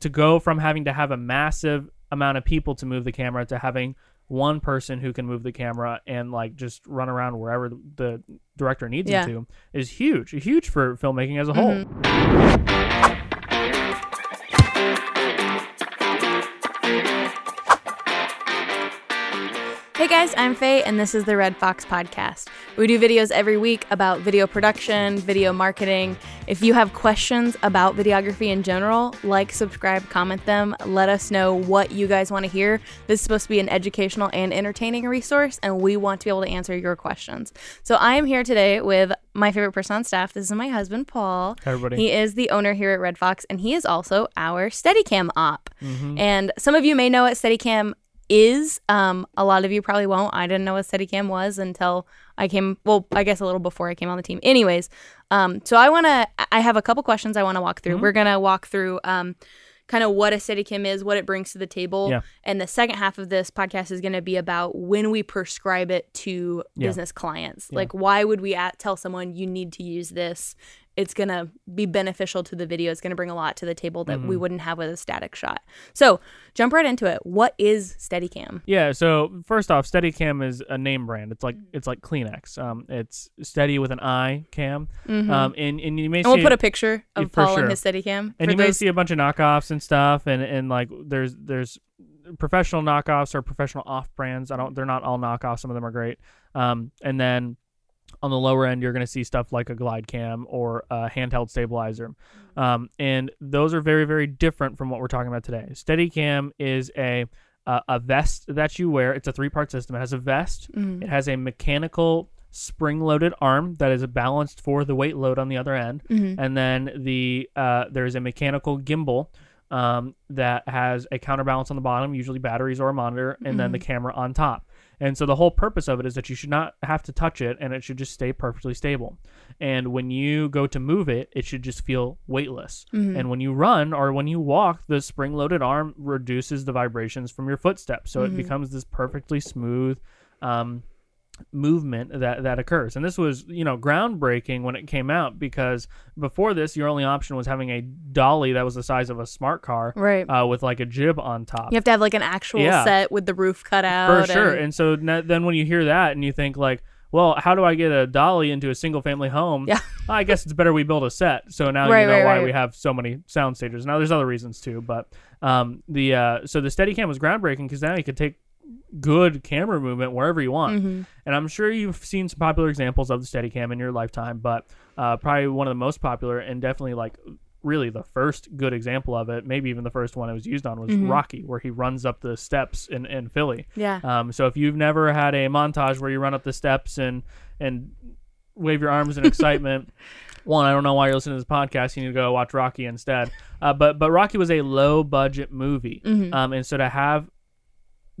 to go from having to have a massive amount of people to move the camera to having one person who can move the camera and like just run around wherever the, director needs Yeah. him to is huge huge for filmmaking as a whole mm-hmm. Hey guys, I'm Faye, and this is the RedFox Podcast. We do videos every week about video production, video marketing. If you have questions about videography in general, like, subscribe, comment them. Let us know what you guys want to hear. This is supposed to be an educational and entertaining resource, and we want to be able to answer your questions. So I am here today with my favorite person on staff. This is my husband, Paul. Hi, everybody. He is the owner here at RedFox, and he is also our Steadicam op. Mm-hmm. And some of you may know what Steadicam is. Um, a lot of you probably won't. I didn't know what Steadicam was until I came. Well, I guess a little before I came on the team. Anyways, um, so I want to. I have a couple questions I want to walk Mm-hmm. through. We're gonna walk through. Um, Kind of what a Steadicam is, what it brings to the table, Yeah. and the second half of this podcast is going to be about when we prescribe it to Yeah. business clients. Like, why would we at- tell someone you need to use this? It's going to be beneficial to the video. It's going to bring a lot to the table that Mm-hmm. we wouldn't have with a static shot. So, jump right into it. What is Steadicam? Yeah. So first off, Steadicam is a name brand. It's like it's like Kleenex. Um, it's steady with an I cam. Um, and and you may Mm-hmm. And we'll put a picture of for Paul sure. and his Steadicam. and you may see a bunch of knockoffs and stuff, and and like there's there's professional knockoffs or professional off brands. I don't. They're not all knockoffs. Some of them are great. Um, and then on the lower end, you're going to see stuff like a Glidecam or a handheld stabilizer. Um, and those are very, very different from what we're talking about today. Steadicam is a uh, a vest that you wear. It's a three part system. It has a vest. Mm-hmm. It has a mechanical spring loaded arm that is balanced for the weight load on the other end, Mm-hmm. and then the uh, there's a mechanical gimbal. Um, that has a counterbalance on the bottom, usually batteries or a monitor, and then the camera on top. And so the whole purpose of it is that you should not have to touch it and it should just stay perfectly stable. And when you go to move it, it should just feel weightless. And when you run or when you walk, the spring loaded arm reduces the vibrations from your footsteps. So it becomes this perfectly smooth um, movement that that occurs. And this was, you know, groundbreaking when it came out because before this, your only option was having a dolly that was the size of a smart car, Right. Uh, with like a jib on top. you have to have like an actual Yeah. set with the roof cut out. For sure. and- And, so then when you hear that and you think like, well, how do I get a dolly into a single family home? Yeah. I guess it's better we build a set. So now Right, you know right, why right. we have so many sound stages. Now there's other reasons too, but um, the uh, so the Steadicam was groundbreaking because now you could take good camera movement wherever you want. Mm-hmm. And I'm sure you've seen some popular examples of the Steadicam in your lifetime, but uh, probably one of the most popular and definitely like really the first good example of it, maybe even the first one it was used on was Mm-hmm. Rocky, where he runs up the steps in, in Philly. yeah. Um, so if you've never had a montage where you run up the steps and and wave your arms in excitement, one, I don't know why you're listening to this podcast. You need to go watch Rocky instead. Uh, but but Rocky was a low budget movie, Mm-hmm. um, and so to have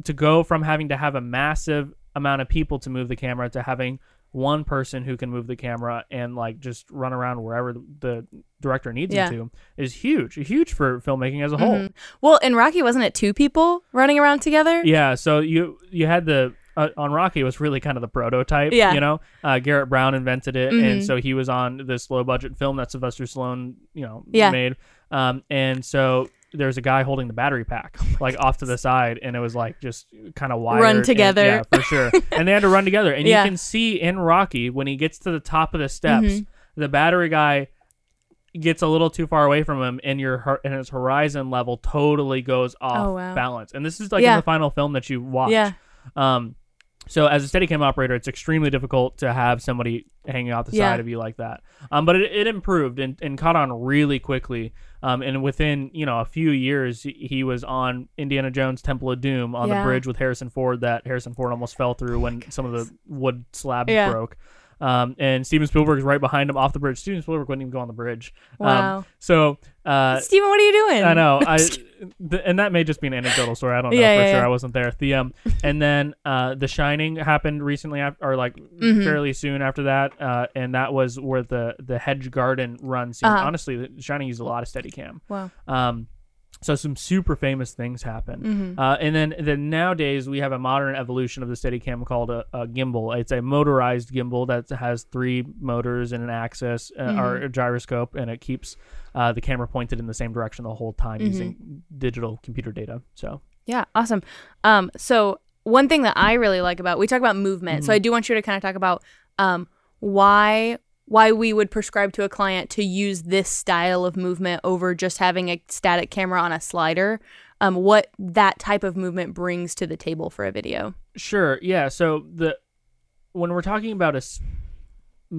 to go from having to have a massive amount of people to move the camera to having one person who can move the camera and like just run around wherever the, director needs Yeah. him to is huge, huge for filmmaking as a whole. Mhm. Well, in Rocky, wasn't it two people running around together? Yeah, so you you had the uh, on Rocky it was really kind of the prototype. Yeah. you know, uh, Garrett Brown invented it, Mhm. and so he was on this low budget film that Sylvester Stallone, you know, Yeah. made. Um, and so there's a guy holding the battery pack like off to the side, and it was like just kind of wired Run and- together. yeah, for sure. and they had to run together, and Yeah. you can see in Rocky when he gets to the top of the steps, Mhm. the battery guy gets a little too far away from him and your and his horizon level totally goes off Oh, wow. balance and this is like Yeah. in the final film that you watch Yeah. um so as a steadicam operator it's extremely difficult to have somebody hanging out the Yeah. side of you like that um but it, it improved and, and caught on really quickly um and within you know a few years he- was on indiana jones temple of doom on Yeah. the bridge with harrison ford that harrison ford almost fell through when some of the wood slabs Yeah. broke um, and Steven Spielberg's right behind him off the bridge. Steven Spielberg wouldn't even go on the bridge. Wow. Um, so uh, Steven, what are you doing? I know. I th- and that may just be an anecdotal story. I don't know Yeah, for yeah, sure. yeah. I wasn't there. The um, and then uh, The Shining happened recently, after, or like Mm-hmm. fairly soon after that, uh, and that was where the the hedge garden run scene. Uh-huh. Honestly, The Shining used a lot of Steadicam. Wow. Um, So some super famous things happen. Mm-hmm. Uh, and then, then nowadays we have a modern evolution of the Steadicam called a, a gimbal. It's a motorized gimbal that has three motors and an axis uh, or Mm-hmm. a gyroscope, and it keeps uh, the camera pointed in the same direction the whole time Mm-hmm. using digital computer data. So Yeah, awesome. Um, so one thing that I really like about we talk about movement. So Mm-hmm. I do want you to kind of talk about um, why why we would prescribe to a client to use this style of movement over just having a static camera on a slider. Um, what that type of movement brings to the table for a video. Sure. Yeah. So the when we're talking about a s-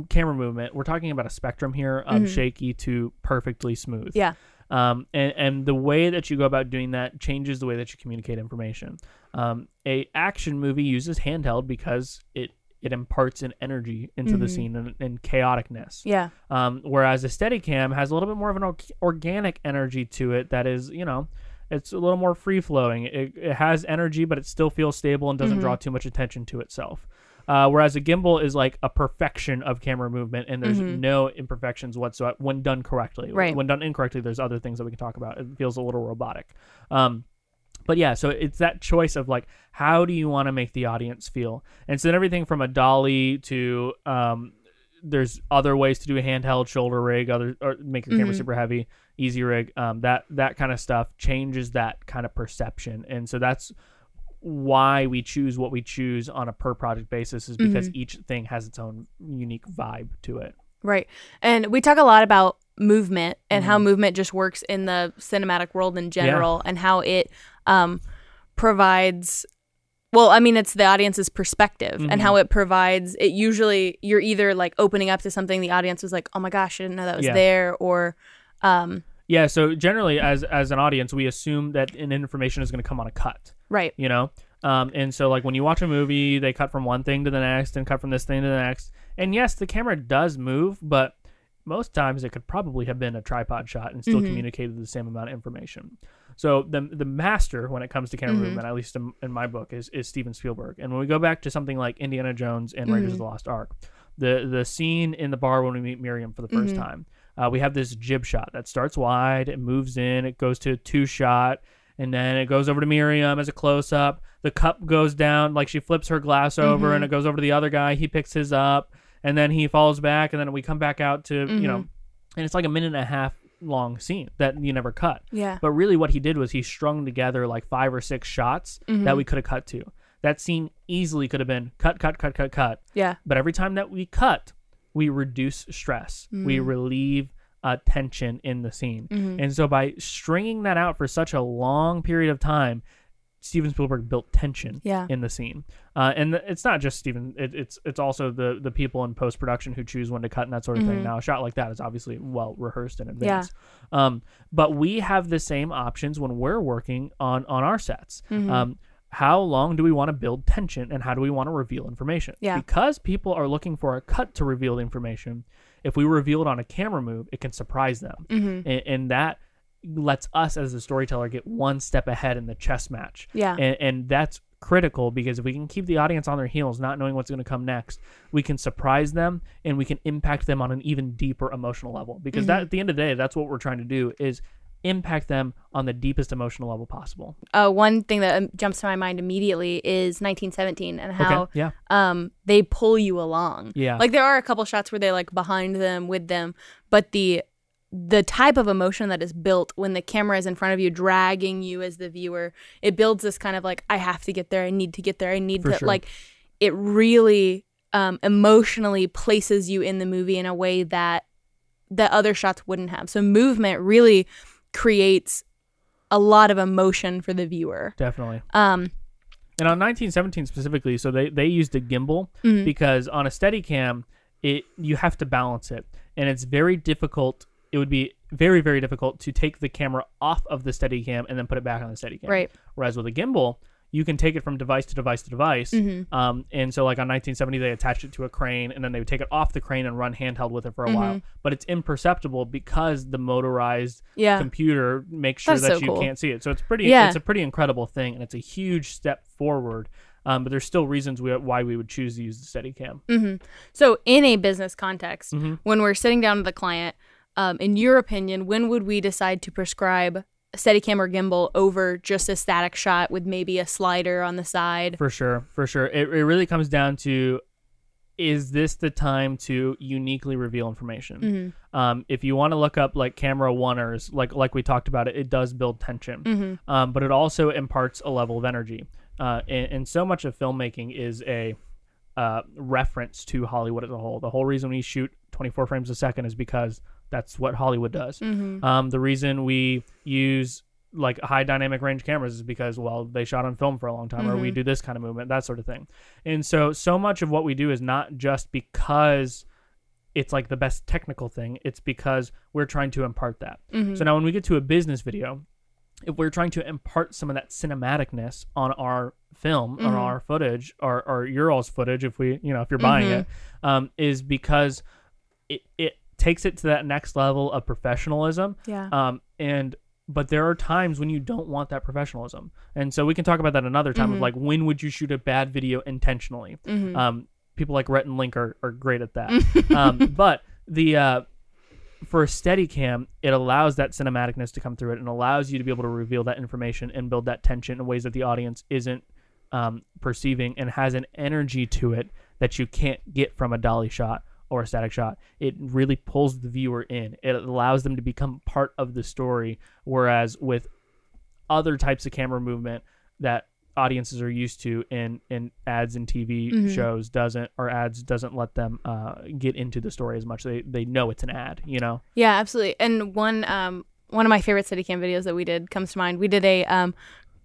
camera movement, we're talking about a spectrum here of shaky to perfectly smooth. Yeah. Um, and, and the way that you go about doing that changes the way that you communicate information. Um, a action movie uses handheld because it it imparts an energy into the scene and, and chaoticness. Yeah. Um, whereas a Steadicam has a little bit more of an org- organic energy to it that is, you know, it's a little more free flowing. It, it has energy, but it still feels stable and doesn't draw too much attention to itself. Uh, whereas a gimbal is like a perfection of camera movement, and there's no imperfections whatsoever when done correctly. Right. When done incorrectly, there's other things that we can talk about. It feels a little robotic. Um, but yeah, so it's that choice of like, how do you want to make the audience feel? And so then everything from a dolly to um, there's other ways to do a handheld shoulder rig, other or make your camera super heavy, Easyrig. Um, that that kind of stuff changes that kind of perception, and so that's why we choose what we choose on a per project basis is because each thing has its own unique vibe to it. Right. And we talk a lot about movement and Mm-hmm. how movement just works in the cinematic world in general and how it um, provides well, I mean, it's the audience's perspective and Mm-hmm. how it provides it. Usually, you're either like opening up to something the audience was like, "Oh my gosh, I didn't know that was Yeah. there," or um, Yeah, so generally as as an audience, we assume that an information is going to come on a cut. right, you know um, and so like when you watch a movie they cut from one thing to the next and cut from this thing to the next and yes the camera does move but most times it could probably have been a tripod shot and still communicated the same amount of information so the the master when it comes to camera movement mm-hmm. at least in, in my book is, is steven spielberg. And when we go back to something like indiana jones and raiders of the mm-hmm. lost ark the the scene in the bar when we meet miriam for the 1st mm-hmm. time uh, we have this jib shot that starts wide it moves in it goes to a two shot and then it goes over to Miriam as a close up. The cup goes down, like she flips her glass over, and it goes over to the other guy. He picks his up, and then he falls back, and then we come back out to you know, and it's like a minute and a half long scene that you never cut. yeah, But really, what he did was he strung together like five or six shots that mm-hmm. we could have cut to. That scene easily could have been cut, cut, cut, cut, cut. yeah, But every time that we cut, we reduce stress. We mm. relieve uh, tension in the scene. Mm-hmm. And so by stringing that out for such a long period of time, Steven Spielberg built tension Yeah. in the scene. Uh, and th- it's not just Steven; it, it's it's also the the people in post production who choose when to cut and that sort of thing. Now, a shot like that is obviously well rehearsed in advance. Um, but we have the same options when we're working on on our sets. Um, how long do we want to build tension and how do we want to reveal information? Yeah. Because people are looking for a cut to reveal the information. If we reveal it on a camera move, it can surprise them, Mm-hmm. and, and that lets us as the storyteller get one step ahead in the chess match. Yeah. and, and that's critical because if we can keep the audience on their heels, not knowing what's going to come next, we can surprise them and we can impact them on an even deeper emotional level. Because that at the end of the day, that's what we're trying to do is impact them on the deepest emotional level possible. uh, one thing that um, jumps to my mind immediately is 1917 and how okay. Yeah. um they pull you along. Yeah. Like there are a couple shots where they're like behind them with them, but the the type of emotion that is built when the camera is in front of you dragging you as the viewer, it builds this kind of like I have to get there, I need to get there, I need For to sure. like it really um emotionally places you in the movie in a way that that other shots wouldn't have. So movement really creates a lot of emotion for the viewer. Definitely. Um And on 1917 specifically, so they, they used a gimbal Mm-hmm. because on a Steadicam, it you have to balance it, and it's very difficult. It would be very very difficult to take the camera off of the Steadicam and then put it back on the Steadicam. Right. Whereas with a gimbal, you can take it from device to device to device. Mm-hmm. Um, and so like on 1917, they attached it to a crane, and then they would take it off the crane and run handheld with it for a Mm-hmm. while. But it's imperceptible because the motorized Yeah. computer makes sure That's that so you cool. can't see it. So it's pretty. Yeah. It's a pretty incredible thing, and it's a huge step forward. Um, but there's still reasons we, why we would choose to use the Steadicam. Mm. So, in a business context, Mm-hmm. when we're sitting down with the client, um, in your opinion, when would we decide to prescribe a Steadicam or gimbal over just a static shot with maybe a slider on the side. For sure, for sure. It, it really comes down to is this the time to uniquely reveal information? Mm-hmm. Um, if you want to look up like camera oners, like like we talked about it, it does build tension, Mm-hmm. um, but it also imparts a level of energy. Uh, and, and so much of filmmaking is a uh, reference to Hollywood as a whole. The whole reason we shoot 24 frames a second is because that's what Hollywood does. Mm-hmm. Um, the reason we use like high dynamic range cameras is because well they shot on film for a long time or we do this kind of movement that sort of thing. And so so much of what we do is not just because it's like the best technical thing it's because we're trying to impart that. So now when we get to a business video if we're trying to impart some of that cinematicness on our film on our footage or, or your all's footage if we you know if you're buying it um, is because it, it takes it to that next level of professionalism Yeah. um, and but there are times when you don't want that professionalism, and so we can talk about that another time. Of like when would you shoot a bad video intentionally? Um, people like Rhett and Link are, are great at that. um, but the uh, for a Steadicam, it allows that cinematicness to come through it and allows you to be able to reveal that information and build that tension in ways that the audience isn't um, perceiving and has an energy to it that you can't get from a dolly shot or a static shot. It really pulls the viewer in. It allows them to become part of the story. Whereas with other types of camera movement that audiences are used to in in ads and TV shows doesn't or ads doesn't let them uh, get into the story as much. They they know it's an ad, you know. Yeah, absolutely. And one um one of my favorite Steadicam videos that we did comes to mind. We did a um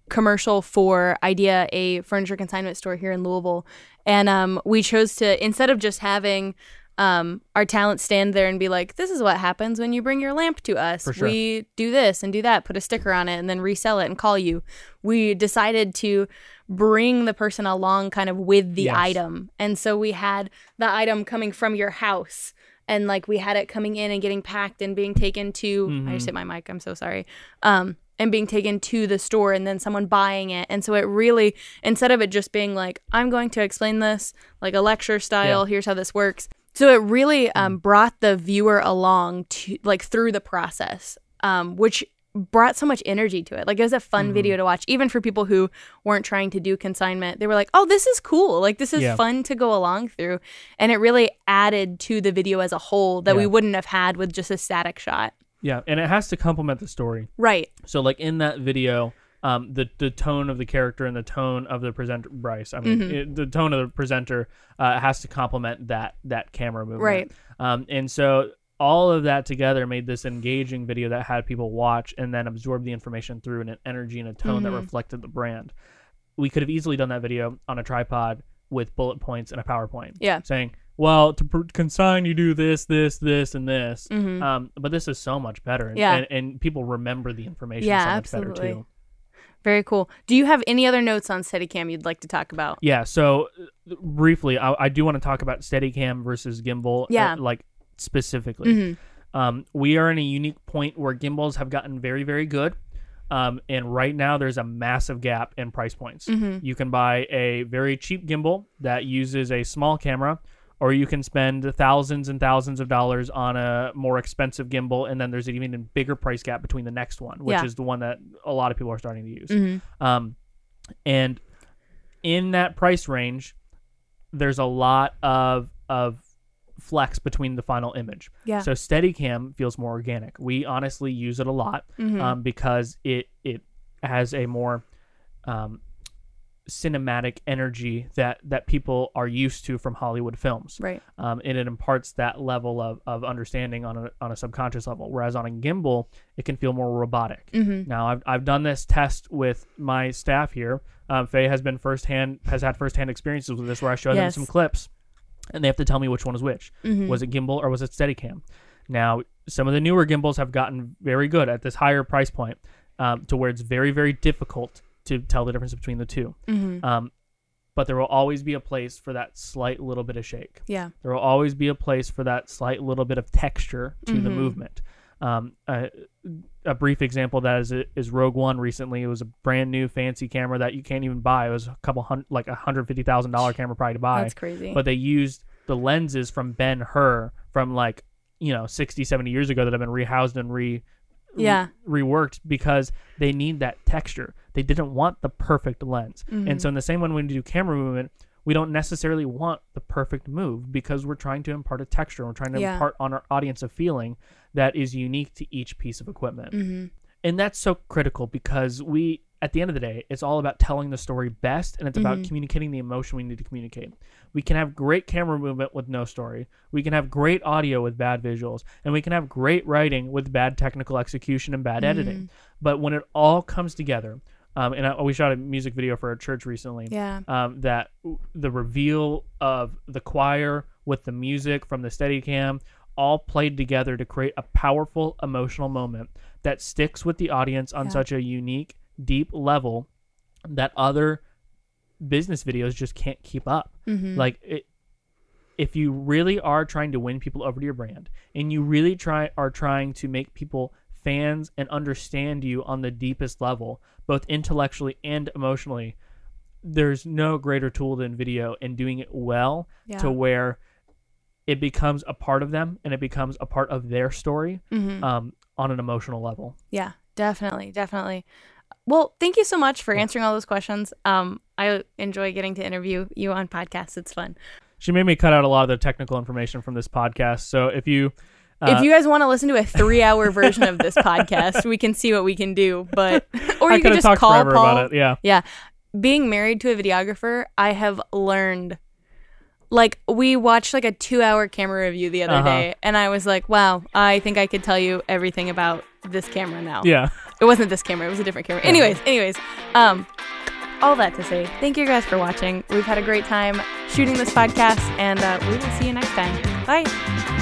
commercial for Idea, a furniture consignment store here in Louisville, and um we chose to instead of just having um our talent stand there and be like, "This is what happens when you bring your lamp to us. Sure. We do this and do that, put a sticker on it, and then resell it and call you." We decided to bring the person along kind of with the Yes. item, and so we had the item coming from your house and like we had it coming in and getting packed and being taken to I just hit my mic, I'm so sorry. Um and being taken to the store and then someone buying it. And so it really instead of it just being like I'm going to explain this like a lecture style, here's how this works. So it really um brought the viewer along to like through the process. Um which brought so much energy to it. Like it was a fun Mm-hmm. video to watch even for people who weren't trying to do consignment. They were like, "Oh, this is cool. Like this is Yeah. fun to go along through." And it really added to the video as a whole that we wouldn't have had with just a static shot. Yeah, and it has to complement the story. Right. So like in that video, um, the the tone of the character and the tone of the presenter Bryce, I mean, Mm-hmm. it, the tone of the presenter uh, has to complement that that camera movement. Right. Um, and so all of that together made this engaging video that had people watch and then absorb the information through in an energy and a tone Mm-hmm. that reflected the brand. We could have easily done that video on a tripod with bullet points and a PowerPoint. Yeah. Saying, well, to pr- consign, you do this, this, this, and this. Mhm. Um, but this is so much better. And, Yeah. and, and people remember the information Yeah, so much absolutely. better too. Very cool. Do you have any other notes on Steadicam you'd like to talk about? Yeah. So uh, briefly, I, I do want to talk about Steadicam versus gimbal. uh, Yeah. like specifically, Mhm. um, we are in a unique point where gimbals have gotten very, very good. Um, and right now, there's a massive gap in price points. Mm-hmm. You can buy a very cheap gimbal that uses a small camera, or you can spend thousands and thousands of dollars on a more expensive gimbal, and then there's an even bigger price gap between the next one, which Yeah. is the one that a lot of people are starting to use. Mm-hmm. Um, and in that price range, there's a lot of of flex between the final image. Yeah. So Steadicam feels more organic. We honestly use it a lot Mhm. um, because it it has a more um, cinematic energy that that people are used to from Hollywood films. Right. Um, and it imparts that level of, of understanding on a, on a subconscious level. Whereas on a gimbal, it can feel more robotic. Mhm. Now, I've, I've done this test with my staff here. Um, Faye has been firsthand has had firsthand experiences with this, where I show them some clips, and they have to tell me which one is which. Mhm. Was it gimbal or was it Steadicam? Now, some of the newer gimbals have gotten very good at this higher price point, um, to where it's very very difficult to tell the difference between the 2 Mhm. Um, but there will always be a place for that slight little bit of shake. Yeah. There will always be a place for that slight little bit of texture to the Mhm. movement. Um, a, a brief example that is is Rogue One. Recently, it was a brand new fancy camera that you can't even buy. It was a couple hundred, like a hundred fifty thousand dollar camera probably to buy. That's crazy. But they used the lenses from Ben Hur from like you know 60, 70 years ago that have been rehoused and re re- Yeah. reworked because they need that texture. They didn't want the perfect lens. Mm-hmm. And so in the same way when we do camera movement, we don't necessarily want the perfect move because we're trying to impart a texture. We're trying to Yeah. impart on our audience a feeling that is unique to each piece of equipment. Mm-hmm. And that's so critical because we at the end of the day, it's all about telling the story best and it's about Mhm. communicating the emotion we need to communicate. We can have great camera movement with no story. We can have great audio with bad visuals, and we can have great writing with bad technical execution and bad editing. But when it all comes together, um, and I, we shot a music video for a church recently Yeah. um, that w- the reveal of the choir with the music from the Steadicam all played together to create a powerful emotional moment that sticks with the audience on Yeah. such a unique, deep level that other business videos just can't keep up. Mm-hmm. Like it, if you really are trying to win people over to your brand and you really try are trying to make people fans and understand you on the deepest level, both intellectually and emotionally, there's no greater tool than video and doing it well yeah. to where it becomes a part of them and it becomes a part of their story Mhm. um, on an emotional level. Yeah, definitely, definitely. Well, thank you so much for answering all those questions. Um, I enjoy getting to interview you on podcasts. It's fun. She made me cut out a lot of the technical information from this podcast. So if you uh, if you guys want to listen to a three-hour version of this podcast, we can see what we can do. But or I you could can just call Paul. about it. Yeah. Yeah. Being married to a videographer, I have learned like we watched like a 2-hour camera review the other Uh-huh. day and I was like, "Wow, I think I could tell you everything about this camera now." Yeah. It wasn't this camera, it was a different camera. Anyways, anyways, um all that to say, thank you guys for watching. We've had a great time shooting this podcast and uh, we will see you next time. Bye.